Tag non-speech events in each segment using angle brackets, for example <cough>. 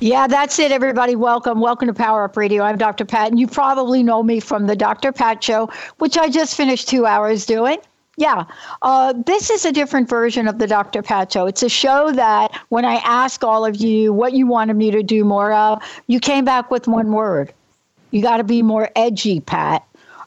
Yeah, that's it, everybody. Welcome. Welcome to Power Up Radio. I'm Dr. Pat, and you probably know me from the Dr. Pat Show, which I just finished two hours doing. Yeah, uh, this is a different version of the Dr. Pat Show. It's a show that when I ask all of you what you wanted me to do more of, you came back with one word. You got to be more edgy, Pat.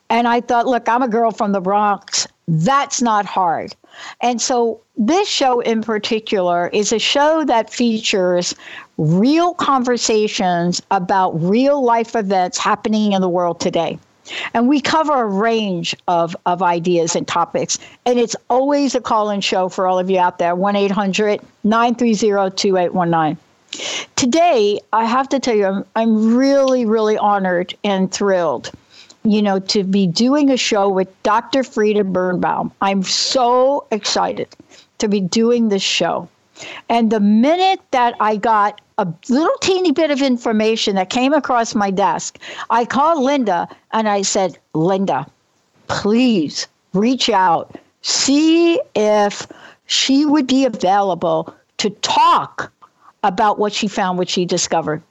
And I thought, look, I'm a girl from the Bronx. That's not hard. And so this show in particular is a show that features real conversations about real life events happening in the world today. And we cover a range of, of ideas and topics. And it's always a call in show for all of you out there 1 800 930 2819. Today, I have to tell you, I'm, I'm really, really honored and thrilled you know, to be doing a show with Dr. Frieda Birnbaum. I'm so excited to be doing this show. And the minute that I got a little teeny bit of information that came across my desk, I called Linda and I said, Linda, please reach out, see if she would be available to talk about what she found, what she discovered.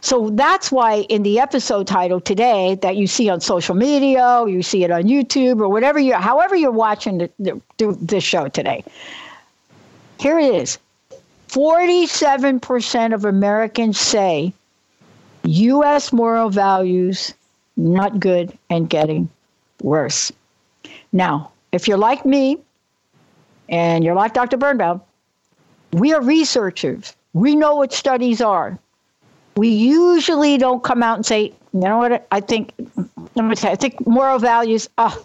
So that's why in the episode title today that you see on social media, you see it on YouTube, or whatever you, however you're watching the, the, this show today, here it is. 47% of Americans say U.S. moral values not good and getting worse. Now, if you're like me and you're like Dr. Birnbaum, we are researchers. We know what studies are we usually don't come out and say, you know what, I think, I think moral values, ah,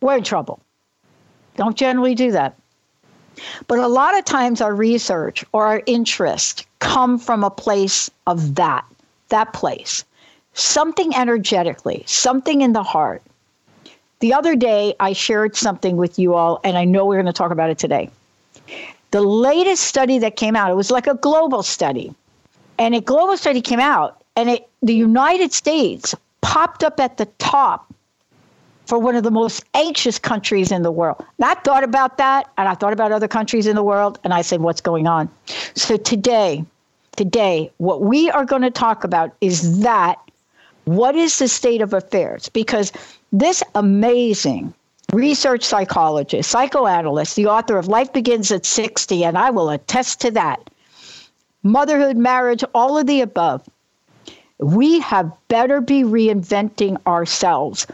we're in trouble. Don't generally do that. But a lot of times our research or our interest come from a place of that, that place. Something energetically, something in the heart. The other day, I shared something with you all, and I know we're going to talk about it today. The latest study that came out, it was like a global study and a global study came out, and it, the United States popped up at the top for one of the most anxious countries in the world. And I thought about that, and I thought about other countries in the world, and I said, what's going on? So today, today, what we are going to talk about is that what is the state of affairs? Because this amazing research psychologist, psychoanalyst, the author of Life Begins at 60, and I will attest to that motherhood, marriage, all of the above. We have better be reinventing ourselves,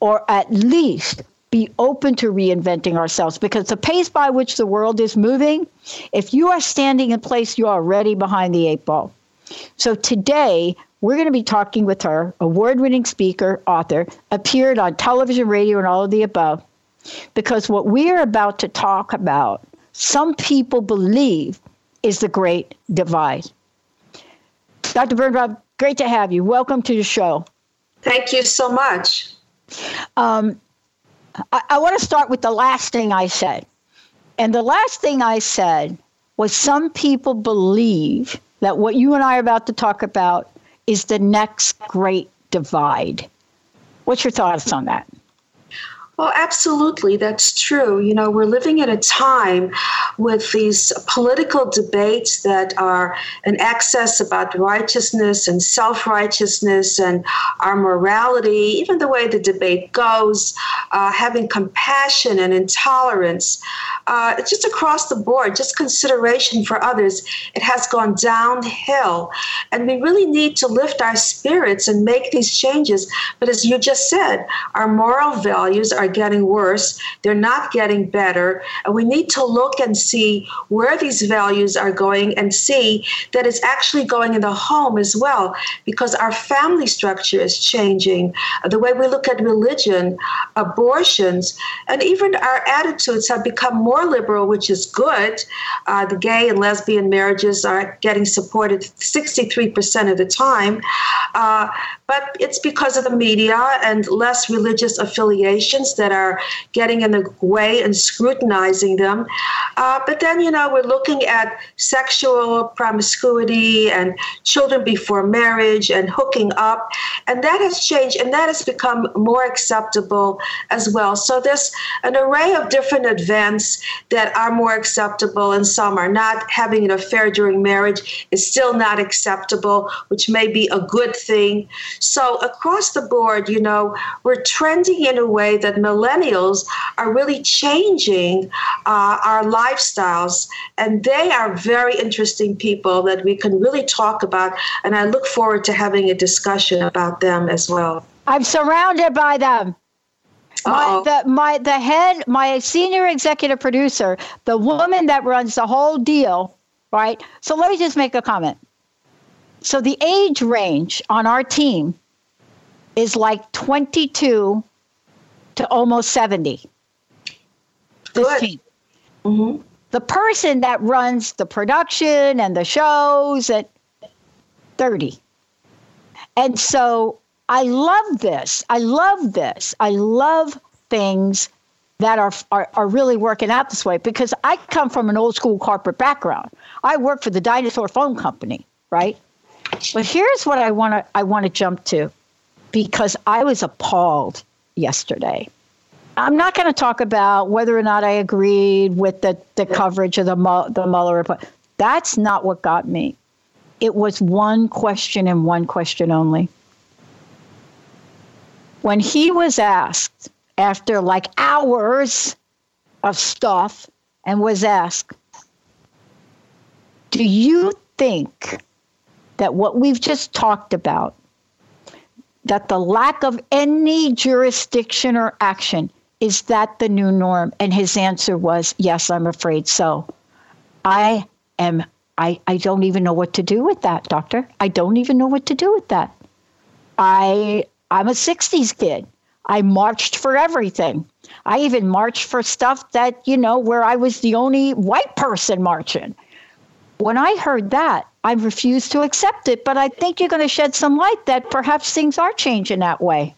or at least be open to reinventing ourselves because the pace by which the world is moving, if you are standing in place, you are already behind the eight ball. So today, we're going to be talking with her, award winning speaker, author, appeared on television, radio, and all of the above. Because what we are about to talk about, some people believe is the great divide. Dr. Birnbaum, great to have you. Welcome to the show. Thank you so much. Um, I, I want to start with the last thing I said. And the last thing I said was some people believe that what you and I are about to talk about is the next great divide. What's your thoughts on that? Well, absolutely, that's true. You know, we're living in a time with these political debates that are in excess about righteousness and self righteousness and our morality, even the way the debate goes, uh, having compassion and intolerance. Uh, just across the board, just consideration for others, it has gone downhill. And we really need to lift our spirits and make these changes. But as you just said, our moral values are are getting worse. They're not getting better. And we need to look and see where these values are going and see that it's actually going in the home as well, because our family structure is changing. The way we look at religion, abortions, and even our attitudes have become more liberal, which is good. Uh, the gay and lesbian marriages are getting supported 63% of the time. Uh, but it's because of the media and less religious affiliations that are getting in the way and scrutinizing them. Uh, but then, you know, we're looking at sexual promiscuity and children before marriage and hooking up. And that has changed and that has become more acceptable as well. So there's an array of different events that are more acceptable and some are not. Having an affair during marriage is still not acceptable, which may be a good thing. So across the board, you know, we're trending in a way that millennials are really changing uh, our lifestyles, and they are very interesting people that we can really talk about. And I look forward to having a discussion about them as well. I'm surrounded by them. My, the my the head my senior executive producer the woman that runs the whole deal right so let me just make a comment so the age range on our team is like 22 to almost 70. This Good. Mm-hmm. The person that runs the production and the shows at 30. And so I love this. I love this. I love things that are, are, are really working out this way because I come from an old school corporate background. I work for the Dinosaur Phone Company, right? But here's what I want to I want to jump to because I was appalled yesterday. I'm not going to talk about whether or not I agreed with the, the coverage of the, the Mueller report. That's not what got me. It was one question and one question only. When he was asked after like hours of stuff and was asked, Do you think that what we've just talked about that the lack of any jurisdiction or action is that the new norm? And his answer was, Yes, I'm afraid so. I am, I, I don't even know what to do with that, doctor. I don't even know what to do with that. I, I'm a 60s kid. I marched for everything. I even marched for stuff that, you know, where I was the only white person marching. When I heard that, I refused to accept it. But I think you're going to shed some light that perhaps things are changing that way.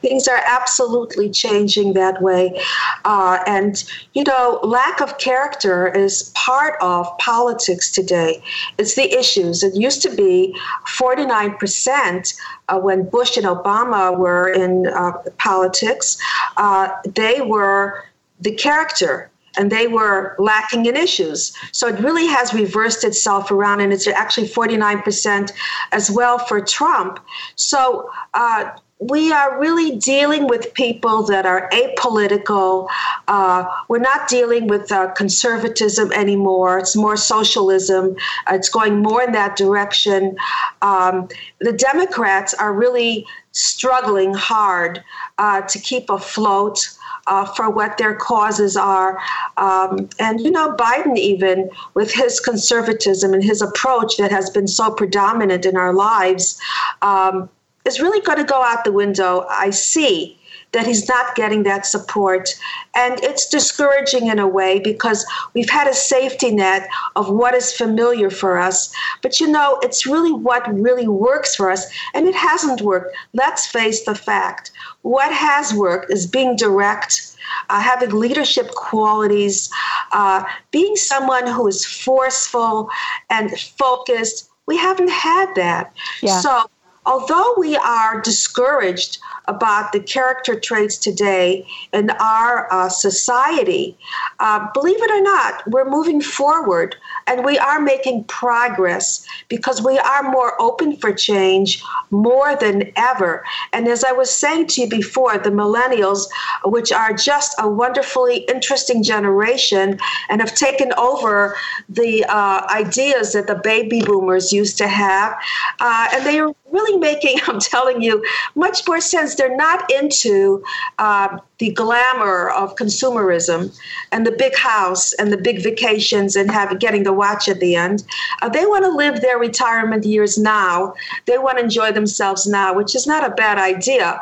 Things are absolutely changing that way. Uh, and, you know, lack of character is part of politics today. It's the issues. It used to be 49% uh, when Bush and Obama were in uh, politics, uh, they were the character and they were lacking in issues. So it really has reversed itself around, and it's actually 49% as well for Trump. So uh, we are really dealing with people that are apolitical. Uh, we're not dealing with uh, conservatism anymore. It's more socialism. it's going more in that direction. Um, the Democrats are really struggling hard uh, to keep afloat uh, for what their causes are. Um, and, you know, Biden, even with his conservatism and his approach that has been so predominant in our lives, um, is really going to go out the window. I see that he's not getting that support. And it's discouraging in a way because we've had a safety net of what is familiar for us. But you know, it's really what really works for us, and it hasn't worked. Let's face the fact. What has worked is being direct. Uh, having leadership qualities, uh, being someone who is forceful and focused. We haven't had that. Yeah. So, although we are discouraged about the character traits today in our uh, society, uh, believe it or not, we're moving forward and we are making progress because we are more open for change more than ever. And as I was saying to you before, the millennials, which are just a wonderfully interesting generation and have taken over the uh, ideas that the baby boomers used to have, uh, and they are really making, <laughs> I'm telling you, much more sense. They're not into uh, the glamour of consumerism and the big house and the big vacations and have getting the watch at the end. Uh, they want to live their retirement years now. They want to enjoy themselves now, which is not a bad idea.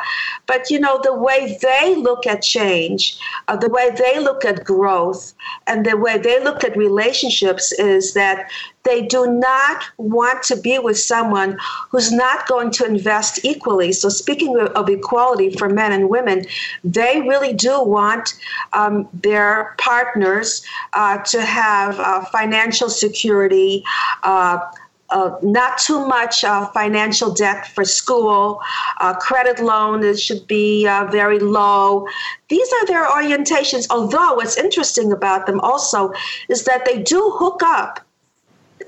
But you know, the way they look at change, uh, the way they look at growth, and the way they look at relationships is that they do not want to be with someone who's not going to invest equally. So, speaking of equality for men and women, they really do want um, their partners uh, to have uh, financial security. Uh, uh, not too much uh, financial debt for school, uh, credit loan it should be uh, very low. These are their orientations. Although what's interesting about them also is that they do hook up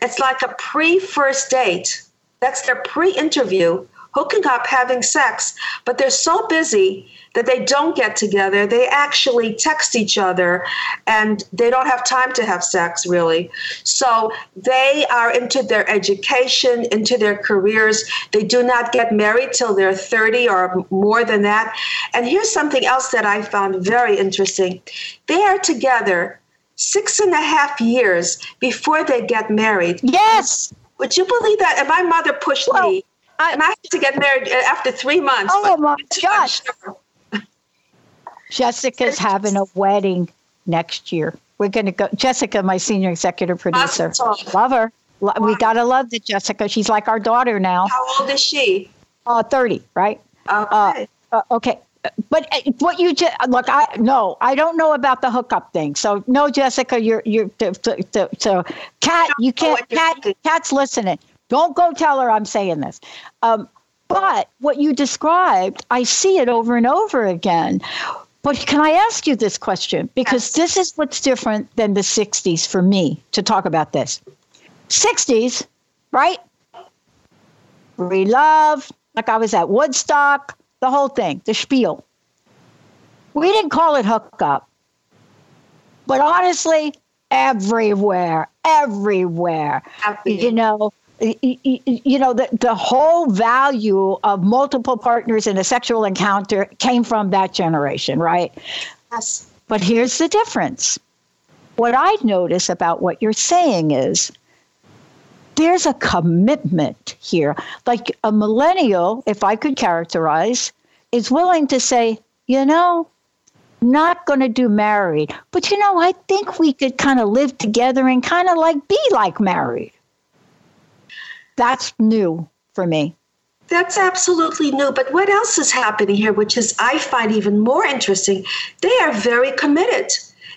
it's like a pre first date. That's their pre interview, hooking up, having sex, but they're so busy that they don't get together. They actually text each other and they don't have time to have sex, really. So they are into their education, into their careers. They do not get married till they're 30 or more than that. And here's something else that I found very interesting they are together six and a half years before they get married. Yes. Would you believe that? And my mother pushed me, I, had to get married after three months. Oh my gosh! Sure. Jessica's having a wedding next year. We're going to go. Jessica, my senior executive producer, love her. We gotta love the Jessica. She's like our daughter now. How old is she? Uh, thirty, right? Okay. Uh, uh, okay but uh, what you just look, I no, I don't know about the hookup thing. So no, Jessica, you're you're so cat, you can't cat cat's listening. Don't go tell her I'm saying this. Um, but what you described, I see it over and over again. But can I ask you this question? Because this is what's different than the 60s for me to talk about this. 60s, right? Free love, like I was at Woodstock, the whole thing, the spiel. We didn't call it hookup. But honestly, everywhere, everywhere, you know, you know the, the whole value of multiple partners in a sexual encounter came from that generation right yes but here's the difference what i notice about what you're saying is there's a commitment here. Like a millennial, if I could characterize, is willing to say, you know, not going to do married, but you know, I think we could kind of live together and kind of like be like married. That's new for me. That's absolutely new. But what else is happening here, which is I find even more interesting? They are very committed.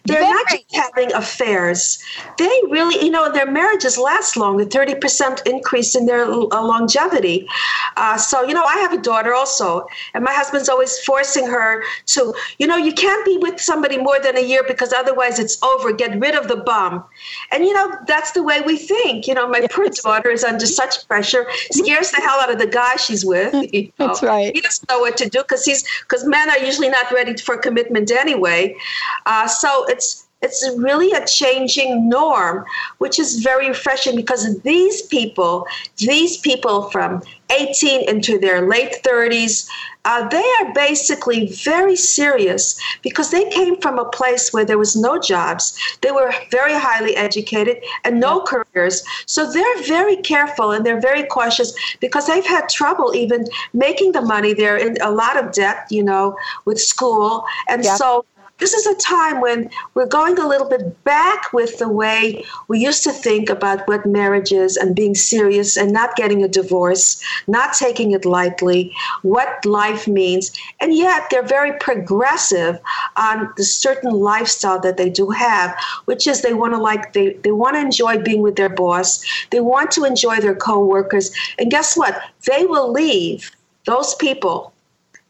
They're Very. not just having affairs. They really, you know, their marriages last long, a 30% increase in their uh, longevity. Uh, so, you know, I have a daughter also, and my husband's always forcing her to, you know, you can't be with somebody more than a year because otherwise it's over. Get rid of the bum. And, you know, that's the way we think. You know, my yes. poor daughter is under such pressure, scares the hell out of the guy she's with. You know? That's right. He doesn't know what to do because he's, because men are usually not ready for commitment anyway. Uh, so it's, it's really a changing norm, which is very refreshing because these people, these people from 18 into their late 30s, uh, they are basically very serious because they came from a place where there was no jobs. They were very highly educated and no careers. So they're very careful and they're very cautious because they've had trouble even making the money. They're in a lot of debt, you know, with school. And so this is a time when we're going a little bit back with the way we used to think about what marriage is and being serious and not getting a divorce, not taking it lightly, what life means. And yet they're very progressive on the certain lifestyle that they do have, which is they want to like they, they want to enjoy being with their boss. They want to enjoy their coworkers. And guess what? They will leave those people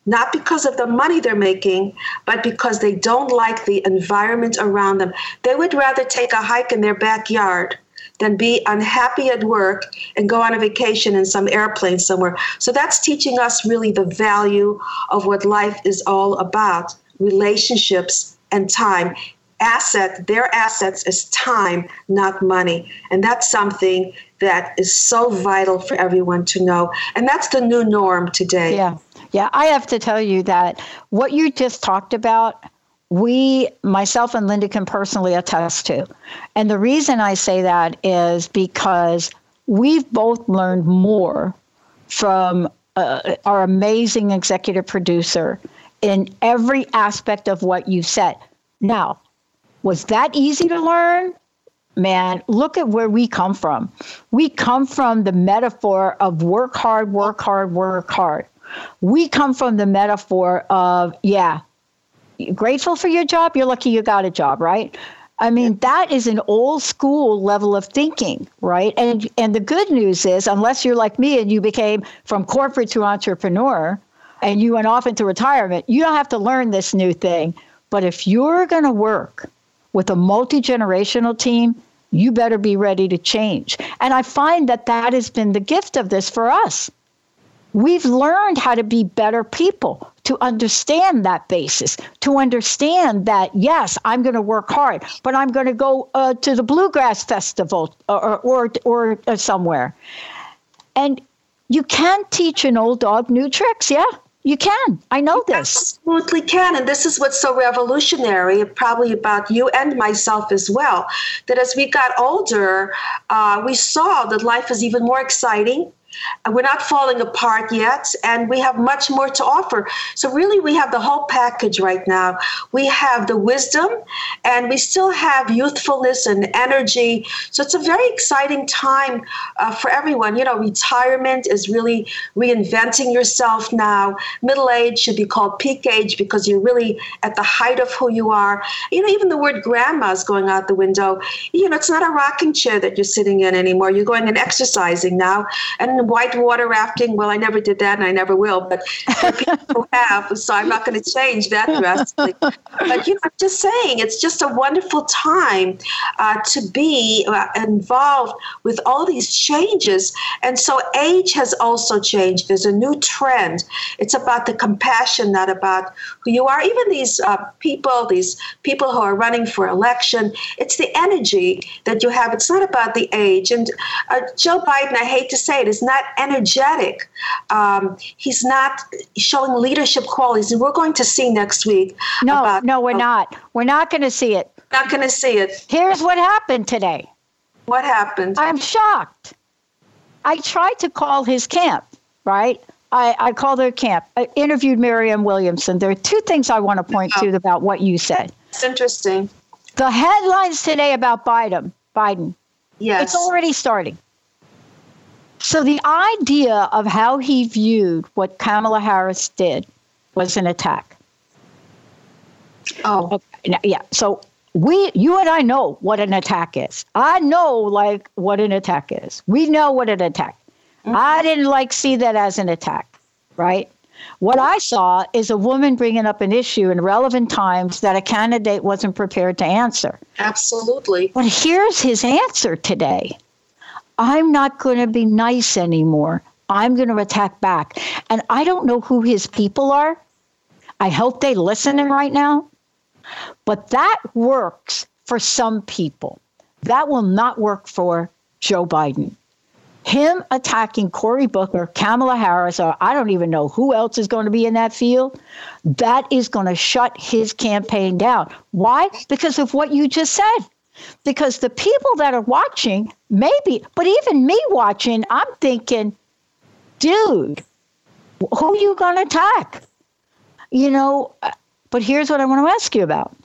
not because of the money they're making, but because they don't like the environment around them. They would rather take a hike in their backyard than be unhappy at work and go on a vacation in some airplane somewhere. So that's teaching us really the value of what life is all about relationships and time. asset, their assets is time, not money. And that's something that is so vital for everyone to know. And that's the new norm today. Yeah. Yeah. I have to tell you that what you just talked about, we, myself and Linda, can personally attest to. And the reason I say that is because we've both learned more from uh, our amazing executive producer in every aspect of what you said. Now, was that easy to learn? Man, look at where we come from. We come from the metaphor of work hard, work hard, work hard. We come from the metaphor of, yeah, grateful for your job, you're lucky you got a job, right? I mean, that is an old school level of thinking, right? And and the good news is, unless you're like me and you became from corporate to entrepreneur and you went off into retirement, you don't have to learn this new thing. But if you're going to work with a multi generational team, you better be ready to change. And I find that that has been the gift of this for us. We've learned how to be better people, to understand that basis, to understand that, yes, I'm going to work hard, but I'm going to go uh, to the Bluegrass Festival or, or, or, or somewhere. And you can teach an old dog new tricks, yeah? You can. I know this. Absolutely can. And this is what's so revolutionary, probably about you and myself as well, that as we got older, uh, we saw that life is even more exciting we're not falling apart yet, and we have much more to offer. So, really, we have the whole package right now. We have the wisdom, and we still have youthfulness and energy. So, it's a very exciting time uh, for everyone. You know, retirement is really reinventing yourself now. Middle age should be called peak age because you're really at the height of who you are. You know, even the word grandma is going out the window. You know, it's not a rocking chair that you're sitting in anymore. You're going and exercising now. And whitewater rafting. Well, I never did that, and I never will. But <laughs> people have, so I'm not going to change that drastically. but you know, I'm just saying, it's just a wonderful time uh, to be uh, involved with all these changes. And so, age has also changed. There's a new trend. It's about the compassion, not about who you are. Even these uh, people, these people who are running for election, it's the energy that you have. It's not about the age. And uh, Joe Biden, I hate to say it, is not energetic. Um, he's not showing leadership qualities. And we're going to see next week. No, about, no, we're not. We're not going to see it. Not going to see it. Here's what happened today. What happened? I'm shocked. I tried to call his camp, right? I, I called their camp. I interviewed Marianne Williamson. There are two things I want to point oh. to about what you said. It's interesting. The headlines today about Biden, Biden. Yes. It's already starting. So the idea of how he viewed what Kamala Harris did was an attack. Oh, okay. yeah. So we, you and I know what an attack is. I know like what an attack is. We know what an attack. Mm-hmm. I didn't like see that as an attack, right? What I saw is a woman bringing up an issue in relevant times that a candidate wasn't prepared to answer. Absolutely. But here's his answer today. I'm not going to be nice anymore. I'm going to attack back. And I don't know who his people are. I hope they listening right now. But that works for some people. That will not work for Joe Biden. Him attacking Cory Booker, Kamala Harris, or I don't even know who else is going to be in that field, that is going to shut his campaign down. Why? Because of what you just said because the people that are watching, maybe, but even me watching, I'm thinking, dude, who are you going to attack? You know, uh, but here's what I want to ask you about.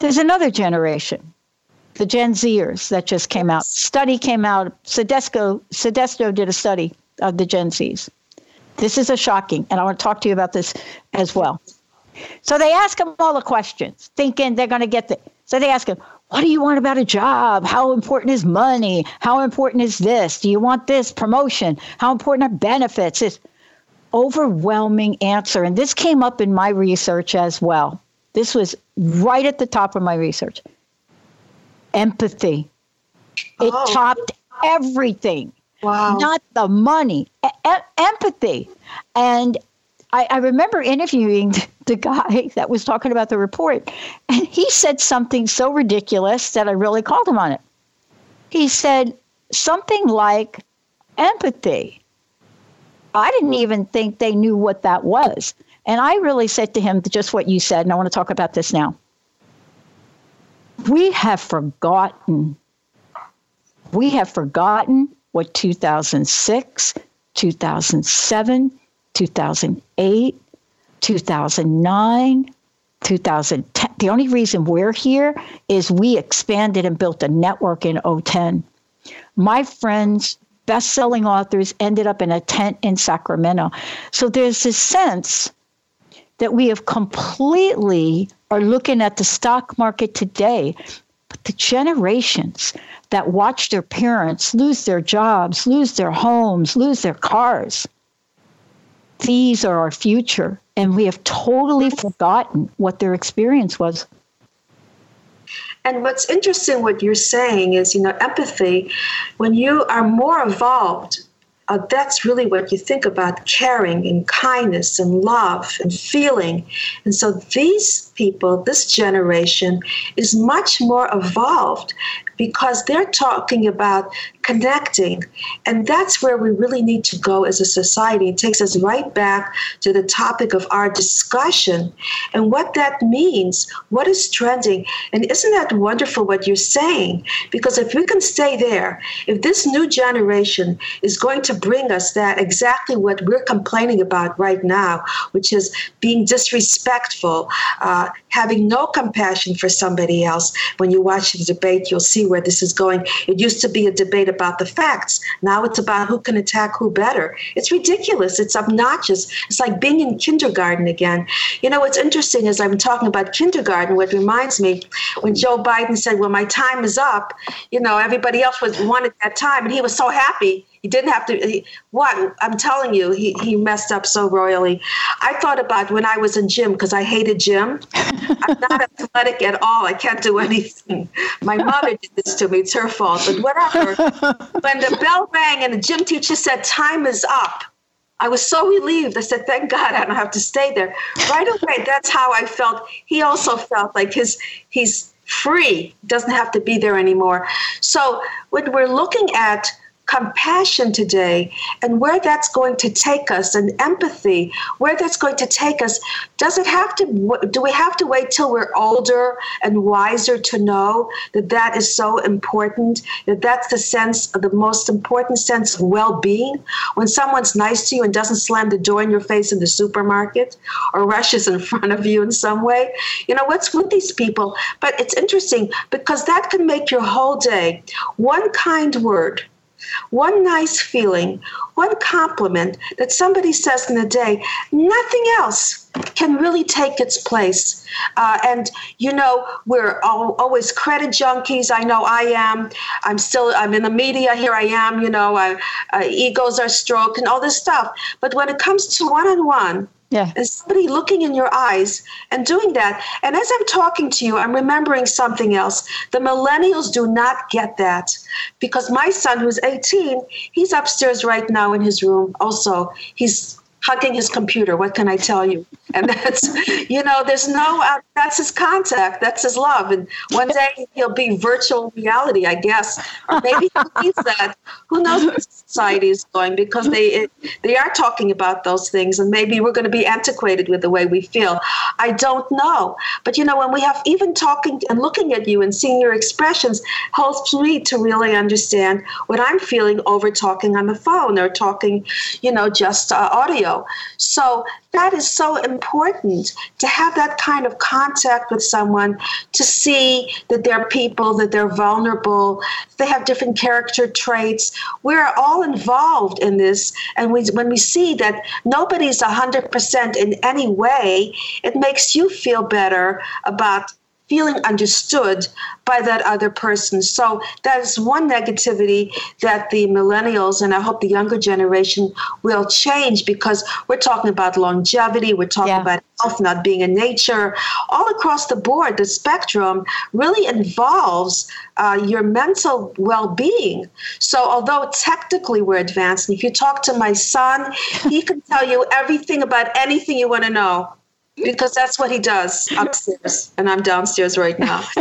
There's another generation, the Gen Zers that just came out. Study came out. Sedesco, Sedesto did a study of the Gen Zs. This is a shocking, and I want to talk to you about this as well. So they ask them all the questions, thinking they're going to get the. So they ask him, What do you want about a job? How important is money? How important is this? Do you want this promotion? How important are benefits? This overwhelming answer. And this came up in my research as well. This was right at the top of my research. Empathy. It oh. topped everything. Wow. Not the money, e- empathy. And I, I remember interviewing <laughs> the guy that was talking about the report, and he said something so ridiculous that I really called him on it. He said something like empathy. I didn't even think they knew what that was. And I really said to him just what you said, and I want to talk about this now. We have forgotten. We have forgotten what 2006, 2007, 2008, 2009, 2010. The only reason we're here is we expanded and built a network in 010. My friends best selling authors ended up in a tent in Sacramento. So there's this sense that we have completely are looking at the stock market today, but the generations that watch their parents lose their jobs, lose their homes, lose their cars. These are our future, and we have totally forgotten what their experience was. And what's interesting, what you're saying is, you know, empathy, when you are more evolved, uh, that's really what you think about caring and kindness and love and feeling. And so these people, this generation, is much more evolved because they're talking about connecting. And that's where we really need to go as a society. It takes us right back to the topic of our discussion and what that means, what is trending. And isn't that wonderful what you're saying? Because if we can stay there, if this new generation is going to bring us that exactly what we're complaining about right now, which is being disrespectful, uh, having no compassion for somebody else. When you watch the debate, you'll see where this is going. It used to be a debate about the facts. Now it's about who can attack who better. It's ridiculous. It's obnoxious. It's like being in kindergarten again. You know, what's interesting is I'm talking about kindergarten, what reminds me when Joe Biden said, Well, my time is up, you know, everybody else was wanted that time, and he was so happy he didn't have to. He, what I'm telling you, he, he messed up so royally. I thought about when I was in gym because I hated gym. I'm <laughs> not athletic at all. I can't do anything. My mother did this to me. It's her fault. But whatever. when the bell rang and the gym teacher said, "Time is up," I was so relieved. I said, "Thank God I don't have to stay there." Right away, that's how I felt. He also felt like his he's free, doesn't have to be there anymore. So when we're looking at compassion today and where that's going to take us and empathy where that's going to take us. Does it have to do we have to wait till we're older and wiser to know that that is so important that that's the sense of the most important sense of well-being? When someone's nice to you and doesn't slam the door in your face in the supermarket or rushes in <laughs> front of you in some way. You know what's with these people? But it's interesting because that can make your whole day. One kind word one nice feeling, one compliment that somebody says in a day, nothing else can really take its place. Uh, and you know, we're all, always credit junkies. I know I am. I'm still. I'm in the media. Here I am. You know, I, uh, egos are stroked and all this stuff. But when it comes to one-on-one, yeah. And somebody looking in your eyes and doing that. And as I'm talking to you, I'm remembering something else. The millennials do not get that because my son, who's 18, he's upstairs right now in his room. Also, he's hugging his computer. What can I tell you? And that's, you know, there's no, uh, that's his contact, that's his love. And one day he'll be virtual reality, I guess, or maybe he needs that. Who knows where society is going because they it, they are talking about those things, and maybe we're going to be antiquated with the way we feel. I don't know, but you know, when we have even talking and looking at you and seeing your expressions helps me to really understand what I'm feeling over talking on the phone or talking, you know, just uh, audio. So that is so important to have that kind of contact with someone to see that they're people, that they're vulnerable, they have different character traits. We're all involved in this. And we, when we see that nobody's 100% in any way, it makes you feel better about feeling understood by that other person. So that is one negativity that the millennials and I hope the younger generation will change because we're talking about longevity, we're talking yeah. about health not being in nature. All across the board, the spectrum really involves uh, your mental well being. So, although technically we're advanced, and if you talk to my son, he can tell you everything about anything you want to know because that's what he does upstairs, and I'm downstairs right now. <laughs>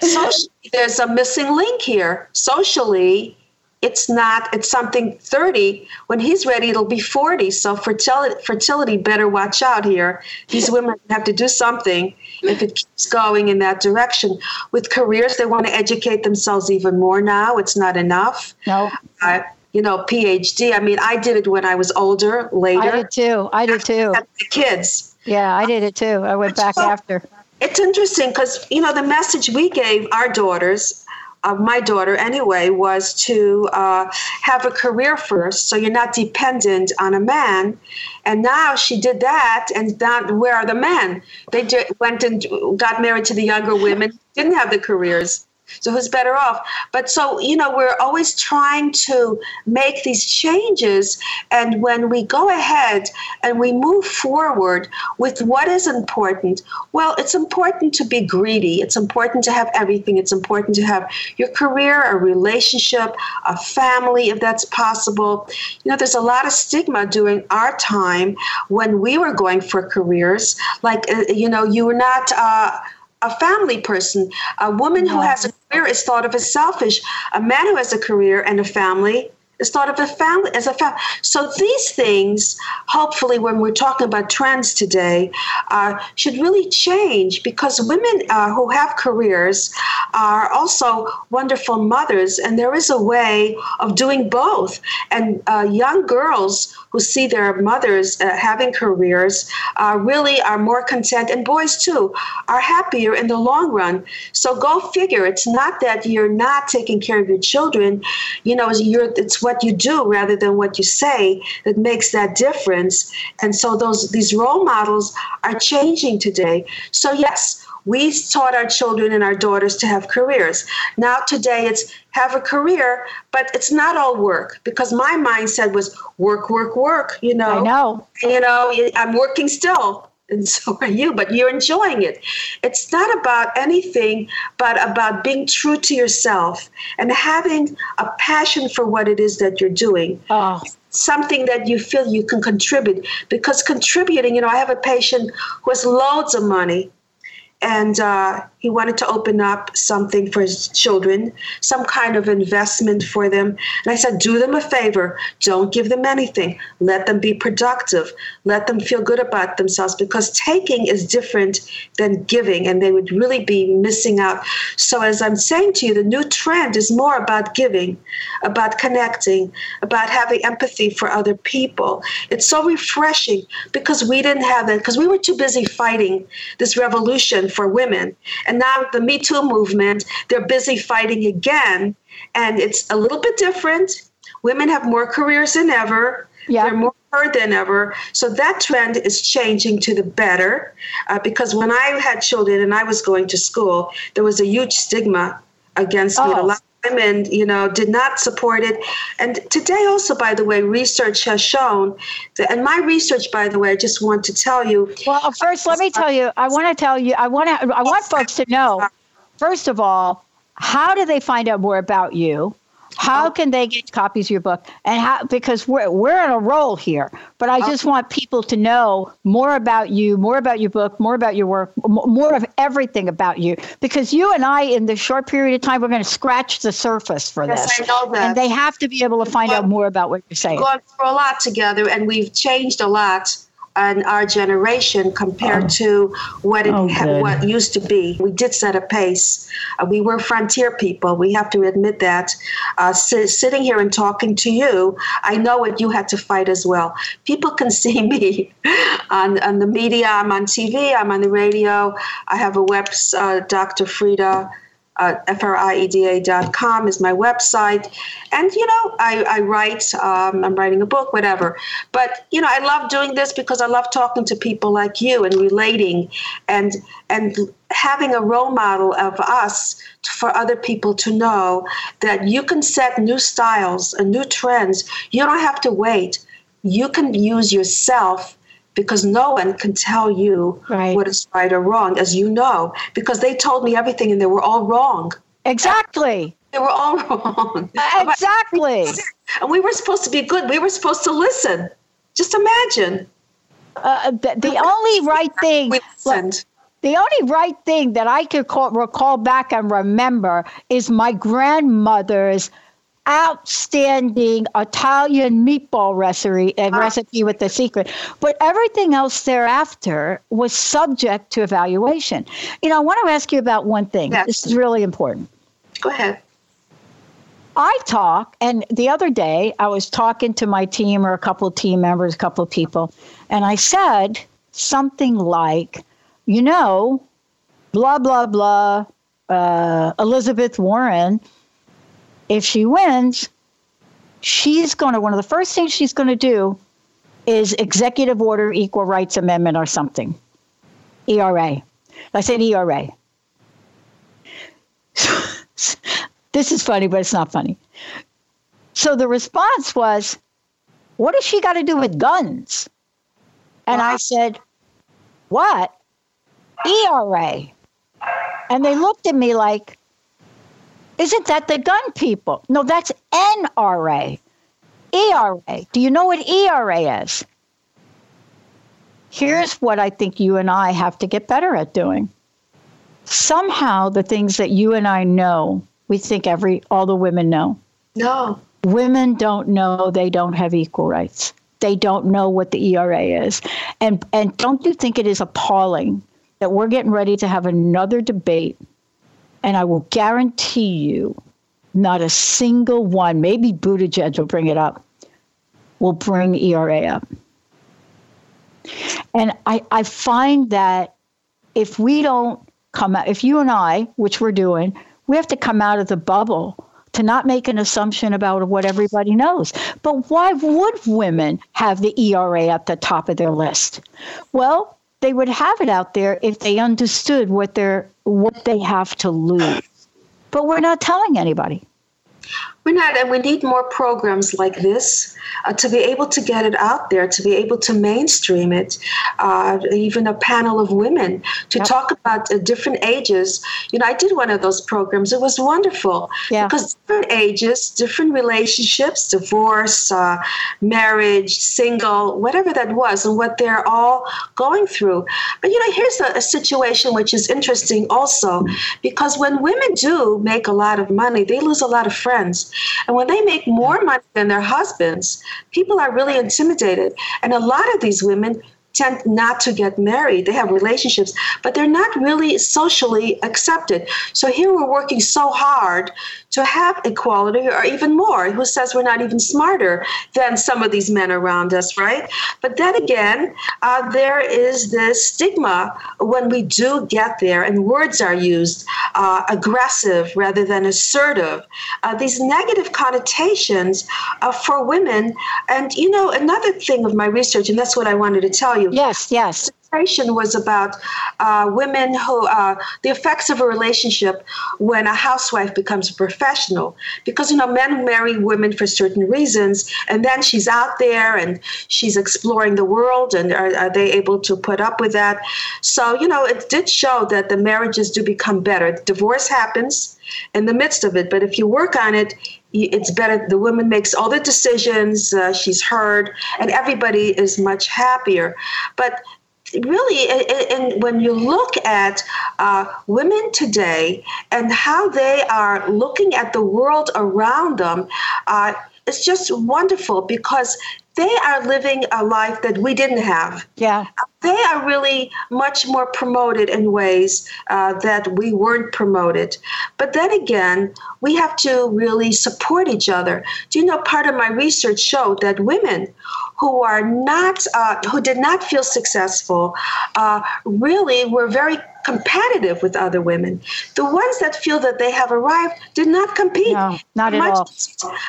so, socially, there's a missing link here. Socially, it's not. It's something 30. When he's ready, it'll be 40. So fertility, fertility better watch out here. These <laughs> women have to do something if it keeps going in that direction. With careers, they want to educate themselves even more now. It's not enough. No. Uh, you know, PhD. I mean, I did it when I was older, later. I did too. I did too. The kids. Yeah, I did it too. I went back after. It's interesting because, you know, the message we gave our daughters, uh, my daughter anyway, was to uh, have a career first so you're not dependent on a man. And now she did that, and now where are the men? They did, went and got married to the younger women, didn't have the careers. So who's better off? But so, you know, we're always trying to make these changes. And when we go ahead and we move forward with what is important, well, it's important to be greedy. It's important to have everything. It's important to have your career, a relationship, a family, if that's possible. You know, there's a lot of stigma during our time when we were going for careers. Like, uh, you know, you were not. Uh, a family person. A woman who has a career is thought of as selfish. A man who has a career and a family is thought of a family as a family. So these things, hopefully, when we're talking about trends today, uh, should really change because women uh, who have careers are also wonderful mothers, and there is a way of doing both. And uh, young girls who see their mothers uh, having careers uh, really are more content, and boys too are happier in the long run. So go figure. It's not that you're not taking care of your children. You know, it's what you do rather than what you say that makes that difference. And so those these role models are changing today. So yes, we taught our children and our daughters to have careers. Now today it's have a career, but it's not all work because my mindset was work, work, work. You know, I know. You know, I'm working still and <laughs> so are you, but you're enjoying it. It's not about anything but about being true to yourself and having a passion for what it is that you're doing. Oh. Something that you feel you can contribute. Because contributing, you know, I have a patient who has loads of money and uh, he wanted to open up something for his children, some kind of investment for them. And I said, do them a favor. Don't give them anything. Let them be productive. Let them feel good about themselves because taking is different than giving, and they would really be missing out. So, as I'm saying to you, the new trend is more about giving, about connecting, about having empathy for other people. It's so refreshing because we didn't have that, because we were too busy fighting this revolution for women and now the Me Too movement, they're busy fighting again. And it's a little bit different. Women have more careers than ever. Yeah. They're more heard than ever. So that trend is changing to the better. Uh, because when I had children and I was going to school, there was a huge stigma against oh. me. A lot of women, you know, did not support it. And today, also, by the way, research has shown that, and my research, by the way, I just want to tell you. Well, first, let me tell you. I want to tell you. I want to. I want folks to know. First of all, how do they find out more about you? How oh. can they get copies of your book? And how because we're we're on a roll here, but I oh. just want people to know more about you, more about your book, more about your work, more of everything about you. Because you and I, in this short period of time, we're going to scratch the surface for yes, this. I know that. And they have to be able to find well, out more about what you're saying. We've gone through a lot together, and we've changed a lot and our generation compared oh. to what it oh, ha- what used to be. We did set a pace. Uh, we were frontier people. We have to admit that. Uh, si- sitting here and talking to you, I know what you had to fight as well. People can see <laughs> me on, on the media. I'm on TV. I'm on the radio. I have a web, uh, Dr. Frieda uh, frieda.com is my website. And, you know, I, I write, um, I'm writing a book, whatever. But, you know, I love doing this because I love talking to people like you and relating and, and having a role model of us for other people to know that you can set new styles and new trends. You don't have to wait. You can use yourself because no one can tell you right. what is right or wrong, as you know, because they told me everything and they were all wrong. Exactly. They were all wrong. <laughs> Exactly. And we were supposed to be good. We were supposed to listen. Just imagine. Uh, the, the <laughs> only right thing. We listened. The only right thing that I can call, recall back and remember is my grandmother's outstanding Italian meatball recipe, uh, recipe with the secret. But everything else thereafter was subject to evaluation. You know, I want to ask you about one thing. Yes. This is really important. Go ahead. I talk, and the other day I was talking to my team or a couple of team members, a couple of people, and I said something like, you know, blah, blah, blah, uh, Elizabeth Warren, if she wins, she's going to, one of the first things she's going to do is executive order equal rights amendment or something. ERA. I said ERA. <laughs> this is funny, but it's not funny. So the response was, What has she got to do with guns? And I said, What? ERA. And they looked at me like, Isn't that the gun people? No, that's NRA. ERA. Do you know what ERA is? Here's what I think you and I have to get better at doing. Somehow, the things that you and I know, we think every all the women know. No. Women don't know they don't have equal rights. They don't know what the ERA is. And and don't you think it is appalling that we're getting ready to have another debate and I will guarantee you not a single one, maybe Buttigieg will bring it up, will bring ERA up. And I, I find that if we don't come out, if you and I, which we're doing, we have to come out of the bubble to not make an assumption about what everybody knows. But why would women have the ERA at the top of their list? Well, they would have it out there if they understood what they're what they have to lose. But we're not telling anybody. We're not, and we need more programs like this uh, to be able to get it out there, to be able to mainstream it. Uh, even a panel of women to Yep. talk about uh, different ages. You know, I did one of those programs. It was wonderful Yeah. because different ages, different relationships, divorce, uh, marriage, single, whatever that was, and what they're all going through. But you know, here's a, a situation which is interesting also, because when women do make a lot of money, they lose a lot of friends. And when they make more money than their husbands, people are really intimidated. And a lot of these women tend not to get married. They have relationships, but they're not really socially accepted. So here we're working so hard to have equality or even more. Who says we're not even smarter than some of these men around us, right? But then again, uh, there is this stigma when we do get there and words are used uh, aggressive rather than assertive. Uh, these negative connotations uh, for women. And, you know, another thing of my research, and that's what I wanted to tell you Yes, yes. dissertation was about uh, women who uh, the effects of a relationship when a housewife becomes a professional. Because you know men marry women for certain reasons and then she's out there and she's exploring the world and are, are they able to put up with that? So you know it did show that the marriages do become better. Divorce happens in the midst of it but if you work on it it's better the woman makes all the decisions uh, she's heard and everybody is much happier. But really and, when you look at uh, women today and how they are looking at the world around them uh, it's just wonderful because they are living a life that we didn't have Yeah. they are really much more promoted in ways uh, that we weren't promoted. But then again, we have to really support each other. Do you know, part of my research showed that women who are not, uh, who did not feel successful, uh, really were very competitive with other women. The ones that feel that they have arrived did not compete. No, not at all.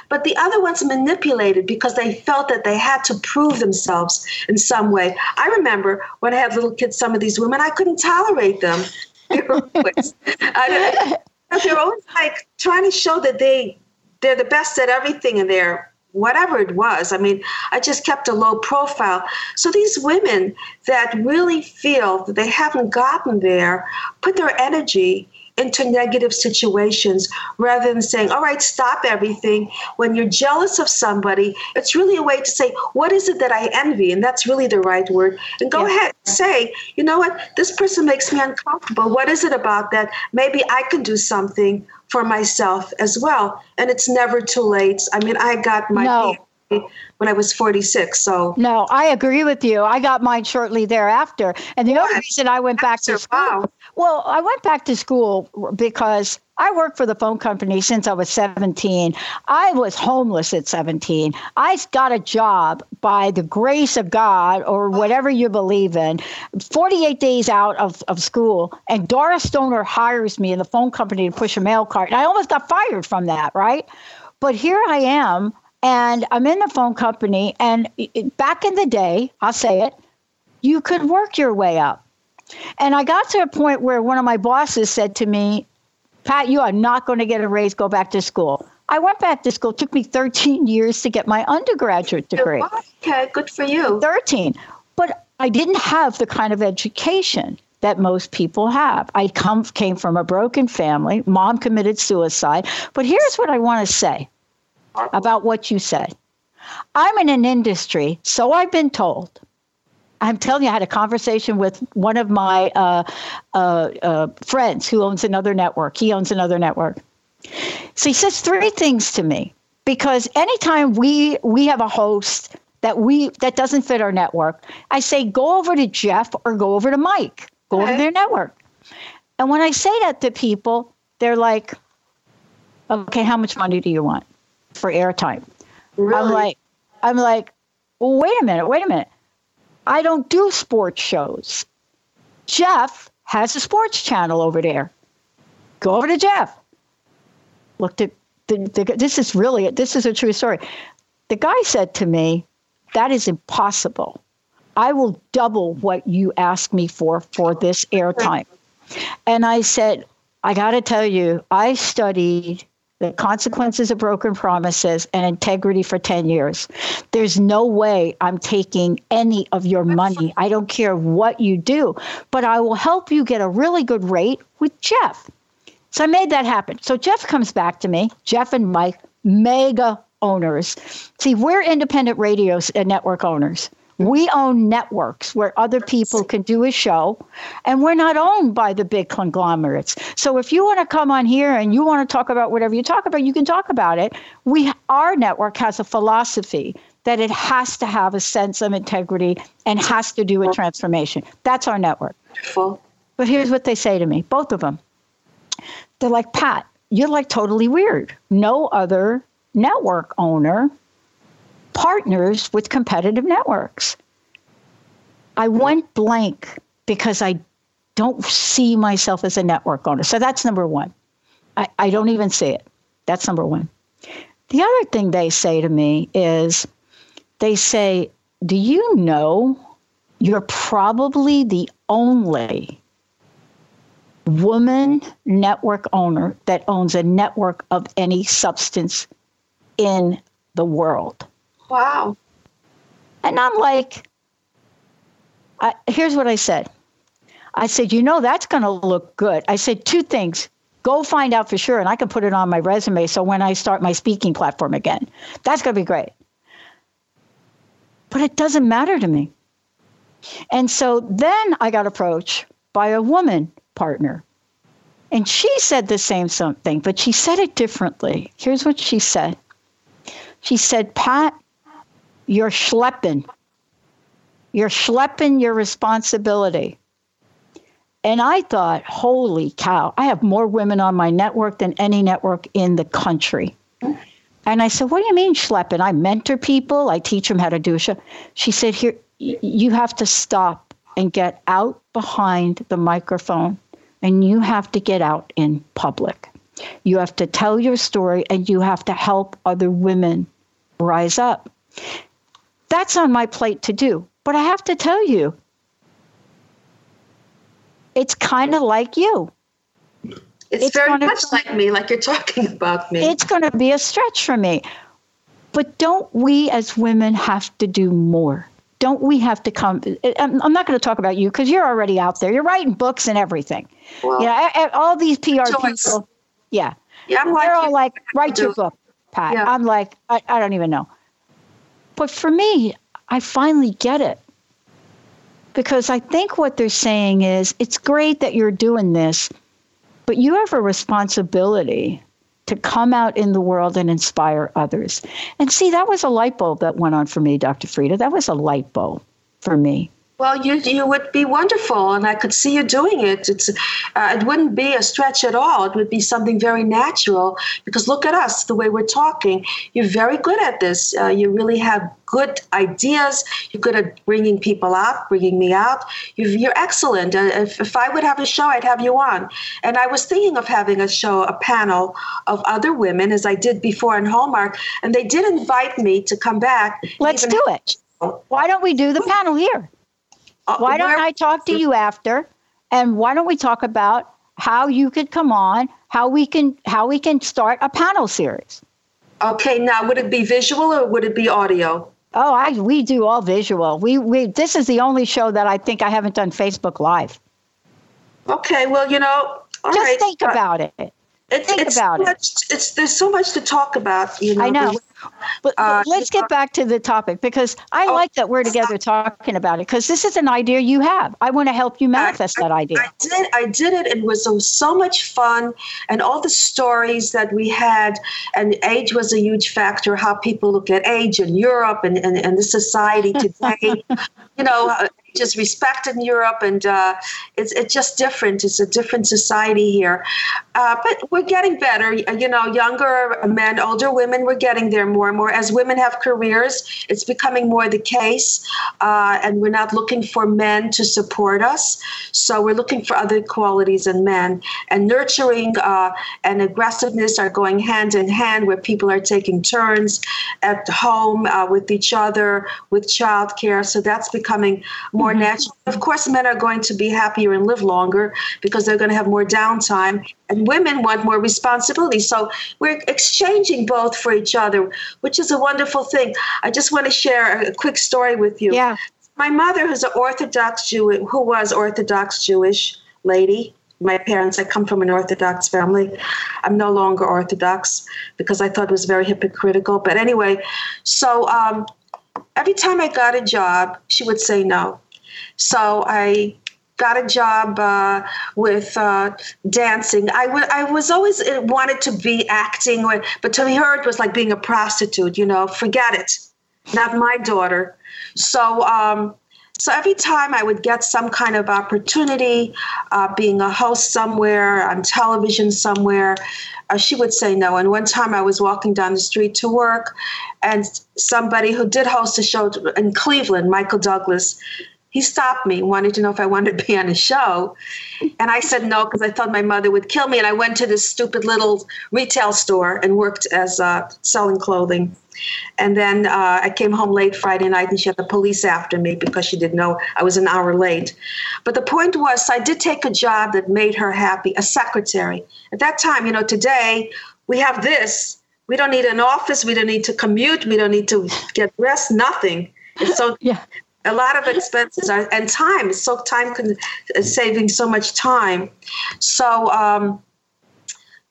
But the other ones manipulated because they felt that they had to prove themselves in some way. I remember when I had little kids, some of these women, I couldn't tolerate them. <laughs> They were always, I, they're always like trying to show that they they're the best at everything and they're whatever it was. I mean, I just kept a low profile. So these women that really feel that they haven't gotten there put their energy into negative situations rather than saying, all right, stop everything. When you're jealous of somebody, it's really a way to say, what is it that I envy? And that's really the right word. And go yeah. ahead and say, you know what, this person makes me uncomfortable. What is it about that? Maybe I can do something for myself as well. And it's never too late. I mean, I got my no. when I was 46. So no, I agree with you. I got mine shortly thereafter. And the only reason I went back to school, wow. Well, I went back to school because I worked for the phone company since I was 17. I was homeless at 17. I got a job by the grace of God or whatever you believe in, 48 days out of, of school. And Doris Stoner hires me in the phone company to push a mail cart. And I almost got fired from that, right? But here I am, and I'm in the phone company. And back in the day, I'll say it, you could work your way up. And I got to a point where one of my bosses said to me, Pat, you are not going to get a raise, go back to school. I went back to school. It took me 13 years to get my undergraduate degree. Okay, good for you. 13. But I didn't have the kind of education that most people have. I come came from a broken family. Mom committed suicide. But here's what I want to say about what you said. I'm in an industry, so I've been told, I'm telling you, I had a conversation with one of my uh, uh, uh, friends who owns another network. He owns another network. So he says three things to me because anytime we we have a host that we that doesn't fit our network, I say go over to Jeff or go over to Mike, go okay. over to their network. And when I say that to people, they're like, "Okay, how much money do you want for airtime?" Really? I'm like, I'm like, well, wait a minute, wait a minute. I don't do sports shows. Jeff has a sports channel over there. Go over to Jeff. Looked at the, the, this is really this is a true story. The guy said to me, "That is impossible. I will double what you ask me for for this airtime." And I said, "I got to tell you, I studied the consequences of broken promises and integrity for 10 years. There's no way I'm taking any of your money. I don't care what you do, but I will help you get a really good rate with Jeff. So I made that happen. So Jeff comes back to me, Jeff and Mike, mega owners. See, we're independent radio uh, network owners. We own networks where other people can do a show, and we're not owned by the big conglomerates. So if you want to come on here and you want to talk about whatever you talk about, you can talk about it. We our network has a philosophy that it has to have a sense of integrity and has to do with transformation. That's our network. But here's what they say to me, both of them. They're like, Pat, you're like totally weird. No other network owner partners with competitive networks. I went blank because I don't see myself as a network owner. So that's number one. I, I don't even see it. That's number one. The other thing they say to me is they say, Do you know you're probably the only woman network owner that owns a network of any substance in the world? Wow. And I'm like, I, here's what I said. I said, you know, that's going to look good. I said two things. Go find out for sure, and I can put it on my resume. So when I start my speaking platform again, that's going to be great. But it doesn't matter to me. And so then I got approached by a woman partner. And she said the same thing, but she said it differently. Here's what she said She said, Pat, you're schlepping. You're schlepping your responsibility. And I thought, holy cow, I have more women on my network than any network in the country. And I said, what do you mean schlepping? I mentor people, I teach them how to do a show. She said, here, you have to stop and get out behind the microphone and you have to get out in public. You have to tell your story and you have to help other women rise up. That's on my plate to do. But I have to tell you, it's kind of like you. It's, it's very much like me, like you're talking about me. It's going to be a stretch for me. But don't we as women have to do more? Don't we have to come? Eh, I'm not going to talk about you because you're already out there. You're writing books and everything. Well, yeah, eh, eh, all these PR people. Yeah. Yeah, I'm They're all like, write your book, Pat. Yeah. I'm like, I, I don't even know. But for me, I finally get it. Because I think what they're saying is it's great that you're doing this, but you have a responsibility to come out in the world and inspire others. And see, that was a light bulb that went on for me, Dr. Frieda. That was a light bulb for me. Well, you you would be wonderful, and I could see you doing it. It's uh, it wouldn't be a stretch at all. It would be something very natural because look at us, the way we're talking. You're very good at this. Uh, you really have good ideas. You're good at bringing people out, bringing me out. you are excellent. Uh, if, if I would have a show, I'd have you on. And I was thinking of having a show, a panel of other women, as I did before in Hallmark, and they did invite me to come back. Let's do it. Why don't we do the panel here? Uh, why don't I talk to you after? And why don't we talk about how you could come on, how we can how we can start a panel series? Okay, now would it be visual or would it be audio? Oh, I we do all visual. We we this is the only show that I think I haven't done Facebook Live. Okay, well, you know, just right. think uh, about it. It's, Think it's about much, it. It's there's so much to talk about. You know, I know. But uh, let's get back to the topic because I oh, like that we're together talking about it because this is an idea you have. I want to help you manifest I, that idea. I did. I did it. It was, it was so much fun, and all the stories that we had, and age was a huge factor. How people look at age in Europe and and, and the society <laughs> today. you know, uh, just respect in Europe, and uh, it's it's just different. It's a different society here, uh, but we're getting better. You know, younger men, older women, we're getting there more and more. As women have careers, it's becoming more the case, uh, and we're not looking for men to support us. So we're looking for other qualities in men, and nurturing uh, and aggressiveness are going hand in hand, where people are taking turns at home uh, with each other, with childcare. So that's becoming more mm-hmm. natural. Of course, men are going to be happier and live longer because they're going to have more downtime, and women want more responsibility. So we're exchanging both for each other, which is a wonderful thing. I just want to share a quick story with you. Yeah. My mother, who's an Orthodox Jew, who was Orthodox Jewish lady, my parents, I come from an Orthodox family. I'm no longer Orthodox because I thought it was very hypocritical. But anyway, so um, every time I got a job, she would say no. So I got a job uh, with uh, dancing. I, w- I was always uh, wanted to be acting, but to me her it was like being a prostitute. You know, forget it. Not my daughter. So. Um, so every time I would get some kind of opportunity, uh, being a host somewhere on television somewhere, uh, she would say no. And one time I was walking down the street to work, and somebody who did host a show in Cleveland, Michael Douglas, he stopped me, wanted to know if I wanted to be on a show. And I said no because I thought my mother would kill me. And I went to this stupid little retail store and worked as uh, selling clothing. And then uh, I came home late Friday night and she had the police after me because she didn't know I was an hour late. But the point was, I did take a job that made her happy, a secretary. At that time, you know, today we have this. We don't need an office. We don't need to commute. We don't need to get dressed, nothing. It's so <laughs> yeah a lot of expenses are, and time. So time con- saving so much time. So um,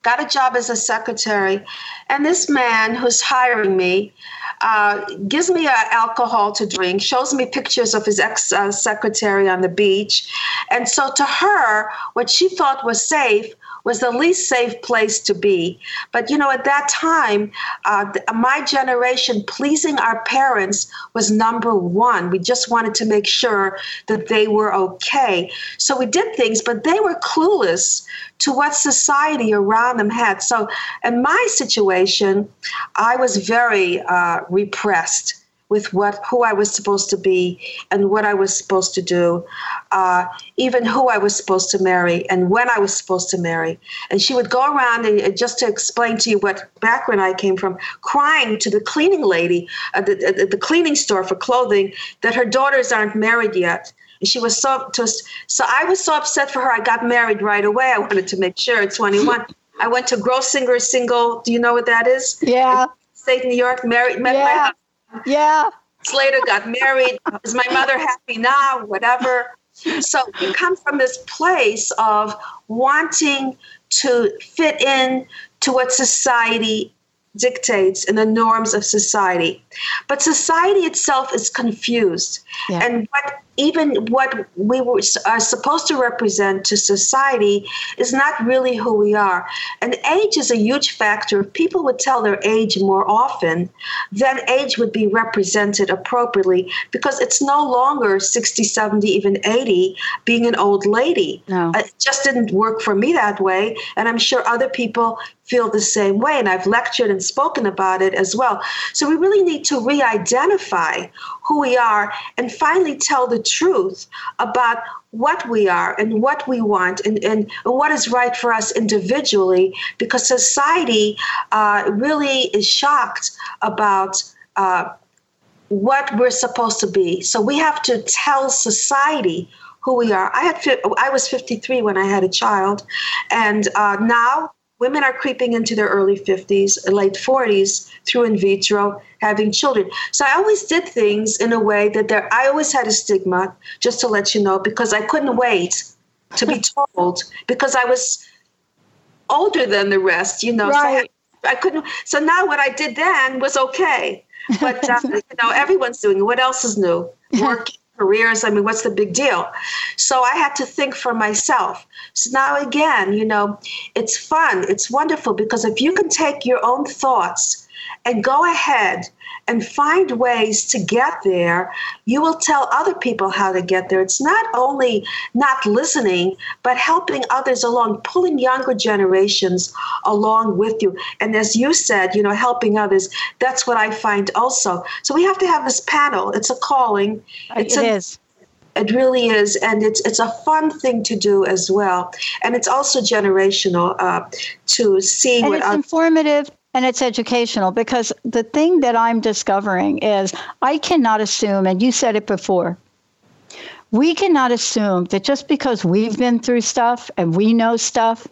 got a job as a secretary. And this man who's hiring me uh, gives me uh, alcohol to drink shows me pictures of his ex uh, secretary on the beach. And so to her what she thought was safe was the least safe place to be. But you know, at that time, uh, my generation, pleasing our parents was number one. We just wanted to make sure that they were okay. So we did things, but they were clueless to what society around them had. So in my situation, I was very uh, repressed with what who I was supposed to be and what I was supposed to do, uh, even who I was supposed to marry and when I was supposed to marry. And she would go around and just to explain to you what background I came from, crying to the cleaning lady at the, at the cleaning store for clothing that her daughters aren't married yet. And she was so just, so I was so upset for her. I got married right away. I wanted to make sure at 21. I went to Grossinger Single. Do you know what that is? Yeah. State New York. Married. Met yeah. my Yeah. Slater got married. Is my mother happy now? Whatever. So you come from this place of wanting to fit in to what society dictates and the norms of society. But society itself is confused. Yeah. And what even what we were, are supposed to represent to society is not really who we are. And age is a huge factor. If people would tell their age more often, then age would be represented appropriately because it's no longer 60, 70, even 80 being an old lady. No. Uh, it just didn't work for me that way. And I'm sure other people feel the same way. And I've lectured and spoken about it as well. So we really need to re identify who we are and finally tell the truth about what we are and what we want and, and what is right for us individually because society uh, really is shocked about. Uh, what we're supposed to be. So we have to tell society who we are. I had I was 53 when I had a child, and uh, now women are creeping into their early 50s, late 40s through in vitro having children. So I always did things in a way that there. I always had a stigma, just to let you know, because I couldn't wait to be <laughs> told because I was older than the rest, you know. Right. So I, I couldn't. So now what I did then was okay. But uh, <laughs> you know, everyone's doing it. What else is new? Work, <laughs> careers. I mean, what's the big deal? So I had to think for myself. So now again, you know, it's fun. It's wonderful because if you can take your own thoughts and go ahead and find ways to get there, you will tell other people how to get there. It's not only not listening, but helping others along, pulling younger generations along with you. And as you said, you know, helping others, that's what I find also. So we have to have this panel. It's a calling. It's It a, is. It really is, and it's it's a fun thing to do as well, and it's also generational uh, to see And what it's others informative and it's educational because the thing that I'm discovering is I cannot assume, and you said it before, we cannot assume that just because we've been through stuff and we know stuff,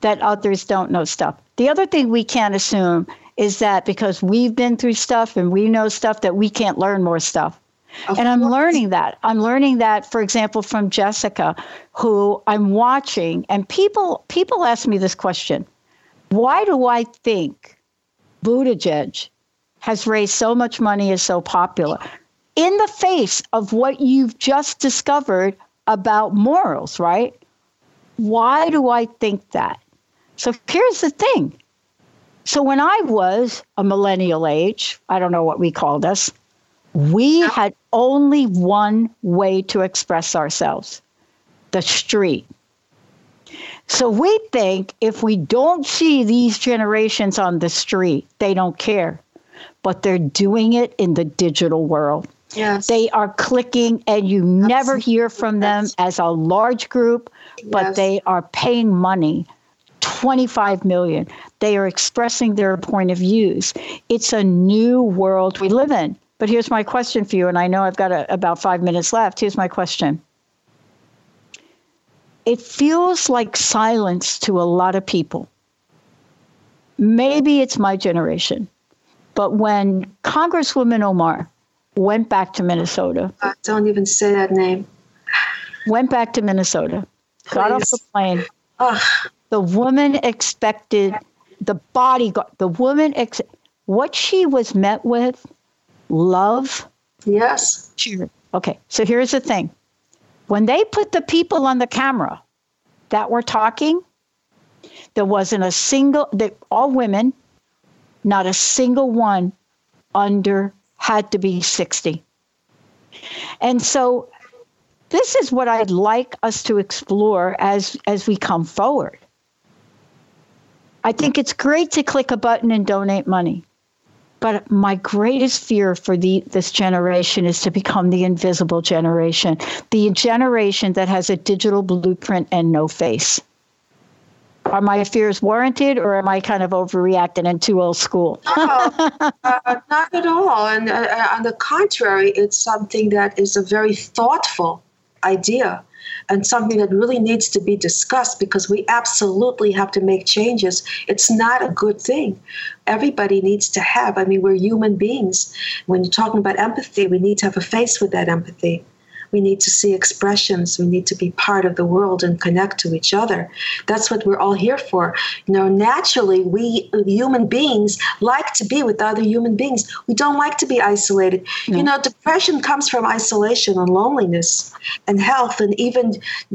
that others don't know stuff. The other thing we can't assume is that because we've been through stuff and we know stuff, that we can't learn more stuff. Of and I'm course. learning that. I'm learning that, for example, from Jessica, who I'm watching, and people people ask me this question: Why do I think Buttigieg has raised so much money, is so popular, in the face of what you've just discovered about morals, right? Why do I think that? So here's the thing. So when I was a millennial age, I don't know what we called us, we had only one way to express ourselves the street. So we think if we don't see these generations on the street, they don't care. But they're doing it in the digital world. Yes. They are clicking, and you never hear from them Yes. as a large group, but Yes. they are paying money 25 million. They are expressing their point of views. It's a new world we live in. But here's my question for you, and I know I've got a, about five minutes left. Here's my question. It feels like silence to a lot of people. Maybe it's my generation, but when Congresswoman Omar went back to Minnesota, Uh, don't even say that name. went back to Minnesota, got off the plane, Ugh. the woman expected the bodyguard the woman ex- what she was met with love yes. cheer okay so here's the thing when they put the people on the camera that were talking there wasn't a single they all women not a single one under had to be 60 and so this is what I'd like us to explore as as we come forward. I think it's great to click a button and donate money. But my greatest fear for the this generation is to become the invisible generation, the generation that has a digital blueprint and no face. Are my fears warranted, or am I kind of overreacting and too old school? uh, <laughs> not at all. And uh, on the contrary, it's something that is a very thoughtful idea and something that really needs to be discussed because we absolutely have to make changes. It's not a good thing. Everybody needs to have, I mean, we're human beings. When you're talking about empathy, we need to have a face with that empathy. We need to see expressions. We need to be part of the world and connect to each other. That's what we're all here for. You know, naturally, we human beings like to be with other human beings. We don't like to be isolated. No. You know, depression comes from isolation and loneliness and health and even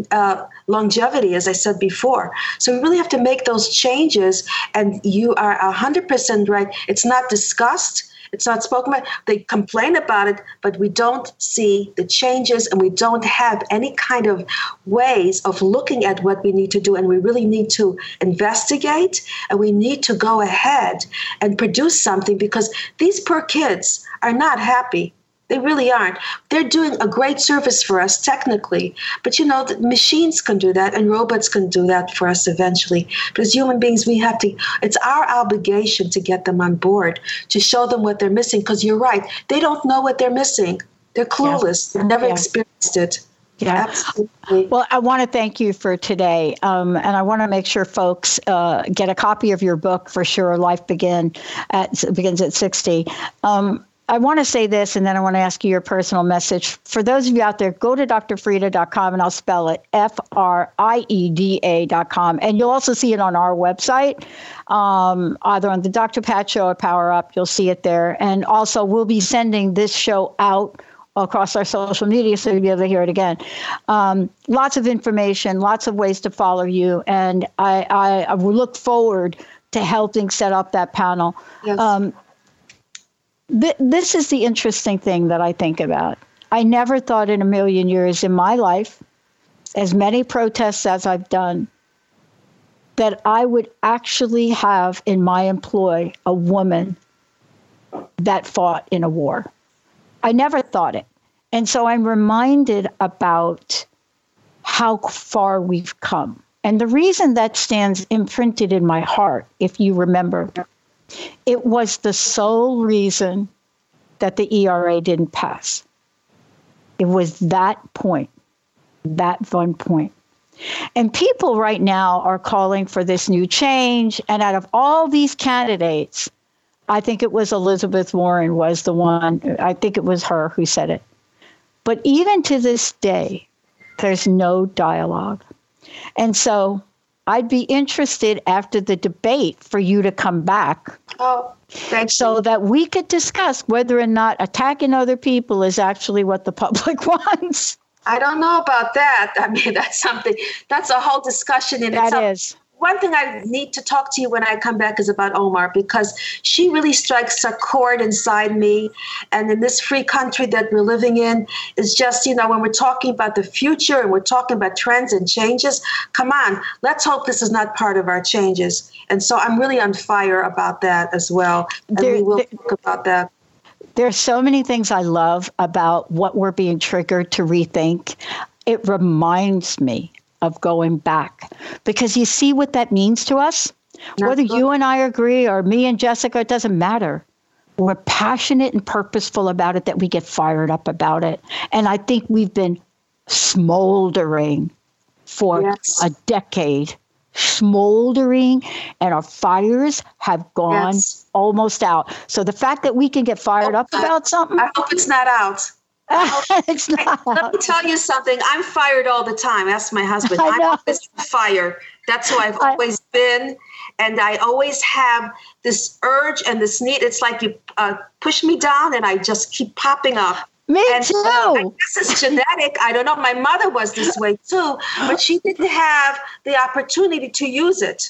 uh, longevity, as I said before. So we really have to make those changes. And you are 100% right. It's not discussed it's not spoken about. They complain about it, but we don't see the changes and we don't have any kind of ways of looking at what we need to do. And we really need to investigate and we need to go ahead and produce something because these poor kids are not happy they really aren't. They're doing a great service for us technically, but you know, the machines can do that and robots can do that for us eventually. But as human beings, we have to, it's our obligation to get them on board, to show them what they're missing, because you're right. They don't know what they're missing. They're clueless. They've never experienced it. Yeah. Absolutely. Well, I want to thank you for today. Um, and I want to make sure folks uh, get a copy of your book for sure. Life begin at, begins at 60. Um, I want to say this, and then I want to ask you your personal message. For those of you out there, go to drfrieda.com, and I'll spell it F R I E D A.com. And you'll also see it on our website, um, either on the Dr. Pat Show or Power Up. You'll see it there. And also, we'll be sending this show out across our social media so you'll be able to hear it again. Um, lots of information, lots of ways to follow you. And I, I, I look forward to helping set up that panel. Yes. Um, th- this is the interesting thing that I think about. I never thought in a million years in my life, as many protests as I've done, that I would actually have in my employ a woman that fought in a war. I never thought it. And so I'm reminded about how far we've come. And the reason that stands imprinted in my heart, if you remember, it was the sole reason that the ERA didn't pass. It was that point, that one point. And people right now are calling for this new change. And out of all these candidates, I think it was Elizabeth Warren was the one, I think it was her who said it. But even to this day, there's no dialogue. And so I'd be interested after the debate for you to come back. Oh, so you. that we could discuss whether or not attacking other people is actually what the <laughs> public wants. I don't know about that. I mean, <laughs> that's something, that's a whole discussion in that itself. That is one thing I need to talk to you when I come back is about Omar because she really strikes a chord inside me. And in this free country that we're living in, it's just, you know, when we're talking about the future and we're talking about trends and changes, come on, let's hope this is not part of our changes. And so I'm really on fire about that as well. And there, we will there, talk about that. There's so many things I love about what we're being triggered to rethink. It reminds me of going back because you see what that means to us? Whether you and I agree or me and Jessica, it doesn't matter. We're passionate and purposeful about it that we get fired up about it. And I think we've been smoldering for yes. a decade, smoldering, and our fires have gone yes. almost out. So the fact that we can get fired up about something. I hope it's not out. <laughs> it's not. Let me tell you something. I'm fired all the time. Ask my husband. <laughs> I'm always fire. That's who I've always been. And I always have this urge and this need. It's like you uh, push me down and I just keep popping up. Me and too. I guess it's genetic. I don't know. My mother was this way too, but she didn't have the opportunity to use it.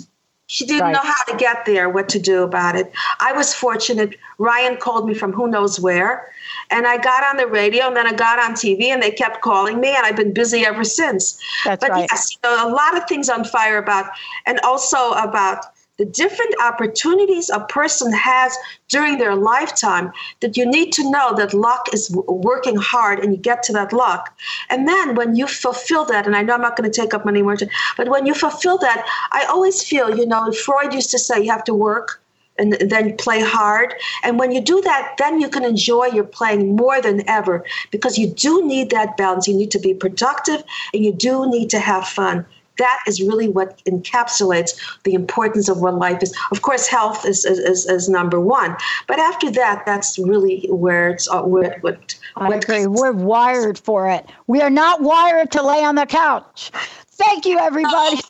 She didn't right. know how to get there, what to do about it. I was fortunate. Ryan called me from who knows where and I got on the radio and then I got on TV and they kept calling me and I've been busy ever since. That's but right. yes, you know, a lot of things on fire about, and also about the different opportunities a person has during their lifetime that you need to know that luck is working hard and you get to that luck. And then when you fulfill that, and I know I'm not going to take up many more, but when you fulfill that, I always feel, you know, Freud used to say you have to work and then play hard. And when you do that, then you can enjoy your playing more than ever because you do need that balance. You need to be productive and you do need to have fun. That is really what encapsulates the importance of what life is. Of course, health is, is, is number one. But after that, that's really where it's uh, where, what, I agree. We're wired for it. We are not wired to lay on the couch. Thank you, everybody.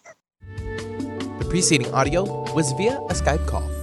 The preceding audio was via a Skype call.